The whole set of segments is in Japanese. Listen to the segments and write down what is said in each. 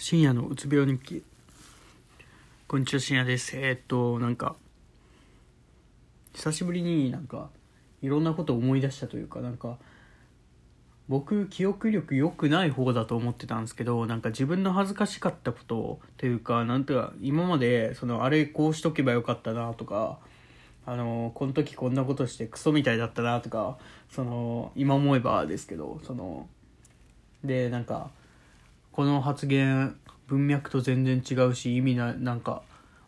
深夜のうつ病日記。こんにちは深夜です。えー、っとなんか久しぶりになんかいろんなことを思い出したというかなんか僕記憶力良くない方だと思ってたんですけどなんか自分の恥ずかしかったことというかなんていうか今までそのあれこうしとけばよかったなとかあのこの時こんなことしてクソみたいだったなとかその今思えばですけどそのでなんかこの発言文脈と全然違うし意味ななんか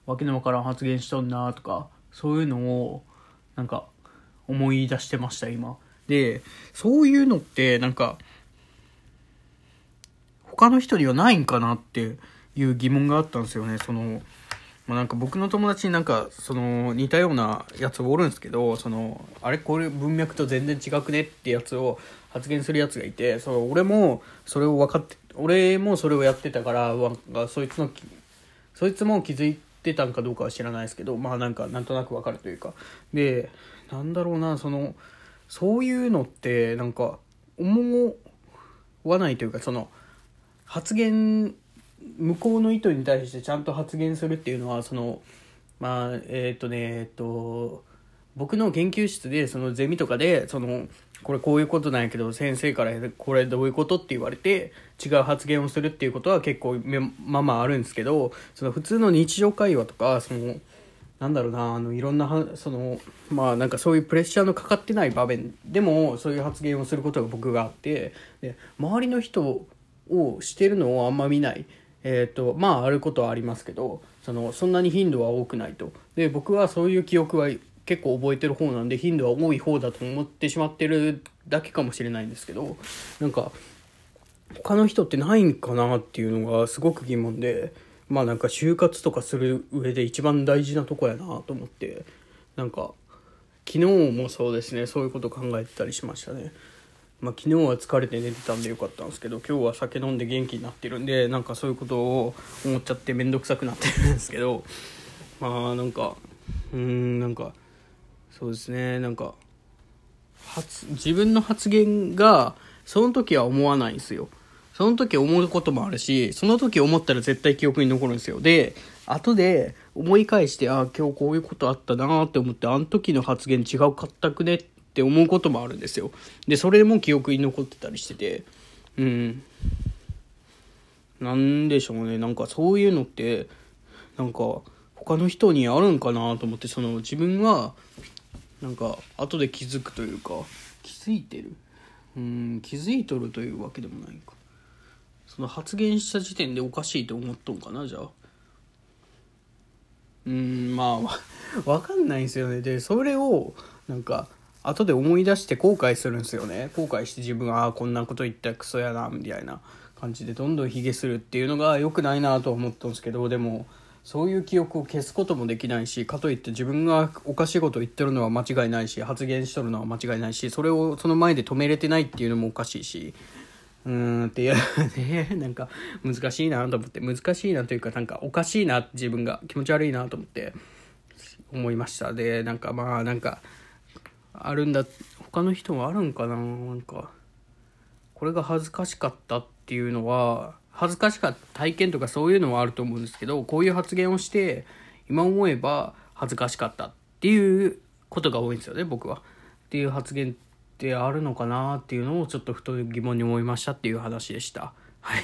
わけのわからん発言しとんなとかそういうのをなんか思い出してました今。でそういうのってなんか他の人にはないんかなっていう疑問があったんですよね。そのまあ、なんか僕の友達になんかその似たようなやつおるんですけどそのあれこれ文脈と全然違くねってやつを発言するやつがいてその俺もそれを分かって俺もそれをやってたからなんそいつのそいつも気づいてたんかどうかは知らないですけどまあなんかなんとなく分かるというか。でなんだろうなそのそういうのってなんか思わないというかその発言向こうの意図に対してちゃんと発言するっていうのはそのまあえっ、ー、とねえっ、ー、と僕の研究室でそのゼミとかでそのこれこういうことなんやけど先生からこれどういうことって言われて違う発言をするっていうことは結構まあまああるんですけどその普通の日常会話とかそのなんだろうなあのいろんなそのまあなんかそういうプレッシャーのかかってない場面でもそういう発言をすることが僕があってで周りの人をしてるのをあんま見ない。えっ、ー、とまああることはありますけどそのそんなに頻度は多くないと。で僕はそういう記憶は結構覚えてる方なんで頻度は多い方だと思ってしまってるだけかもしれないんですけどなんか他の人ってないんかなっていうのがすごく疑問でまあなんか就活とかする上で一番大事なとこやなと思ってなんか昨日もそうですねそういうこと考えてたりしましたね。まあ、昨日は疲れて寝てたんでよかったんですけど今日は酒飲んで元気になってるんでなんかそういうことを思っちゃって面倒くさくなってるんですけどまあなんかうんなんかそうですねなんか自分の発言がその時は思わないんですよその時思うこともあるしその時思ったら絶対記憶に残るんですよで後で思い返してああ今日こういうことあったなって思ってあの時の発言違うかったくねってって思うこともあるんですよ。で、それも記憶に残ってたりしてて、うん。なんでしょうね。なんかそういうのって、なんか他の人にあるんかなと思って、その自分は、なんか後で気づくというか、気づいてる？うん、気づいとるというわけでもないか。その発言した時点でおかしいと思っとんかな、じゃあ。うん、まあ、わかんないんですよね。で、それを、なんか、後で思い出して後悔するんすよね後悔して自分はああこんなこと言ったらクソやなみたいな感じでどんどんヒゲするっていうのが良くないなと思ったんですけどでもそういう記憶を消すこともできないしかといって自分がおかしいことを言ってるのは間違いないし発言しとるのは間違いないしそれをその前で止めれてないっていうのもおかしいしうーんっていう ねなんか難しいなと思って難しいなというかなんかおかしいな自分が気持ち悪いなと思って思いました。でなんかまあなんかあるんだ他の人もあるんかななんか。これが恥ずかしかったっていうのは恥ずかしかった体験とかそういうのはあると思うんですけどこういう発言をして今思えば恥ずかしかったっていうことが多いんですよね僕は。っていう発言ってあるのかなっていうのをちょっとふと疑問に思いましたっていう話でした。はい。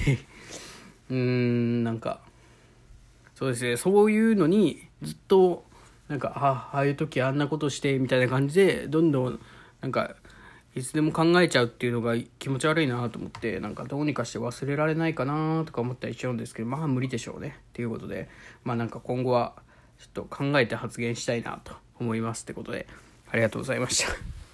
うーんなんかそうですねそういうのにずっとなんかあああいう時あんなことしてみたいな感じでどんどんなんかいつでも考えちゃうっていうのが気持ち悪いなと思ってなんかどうにかして忘れられないかなとか思ったりしちゃうんですけどまあ無理でしょうねっていうことでまあなんか今後はちょっと考えて発言したいなと思いますってことでありがとうございました。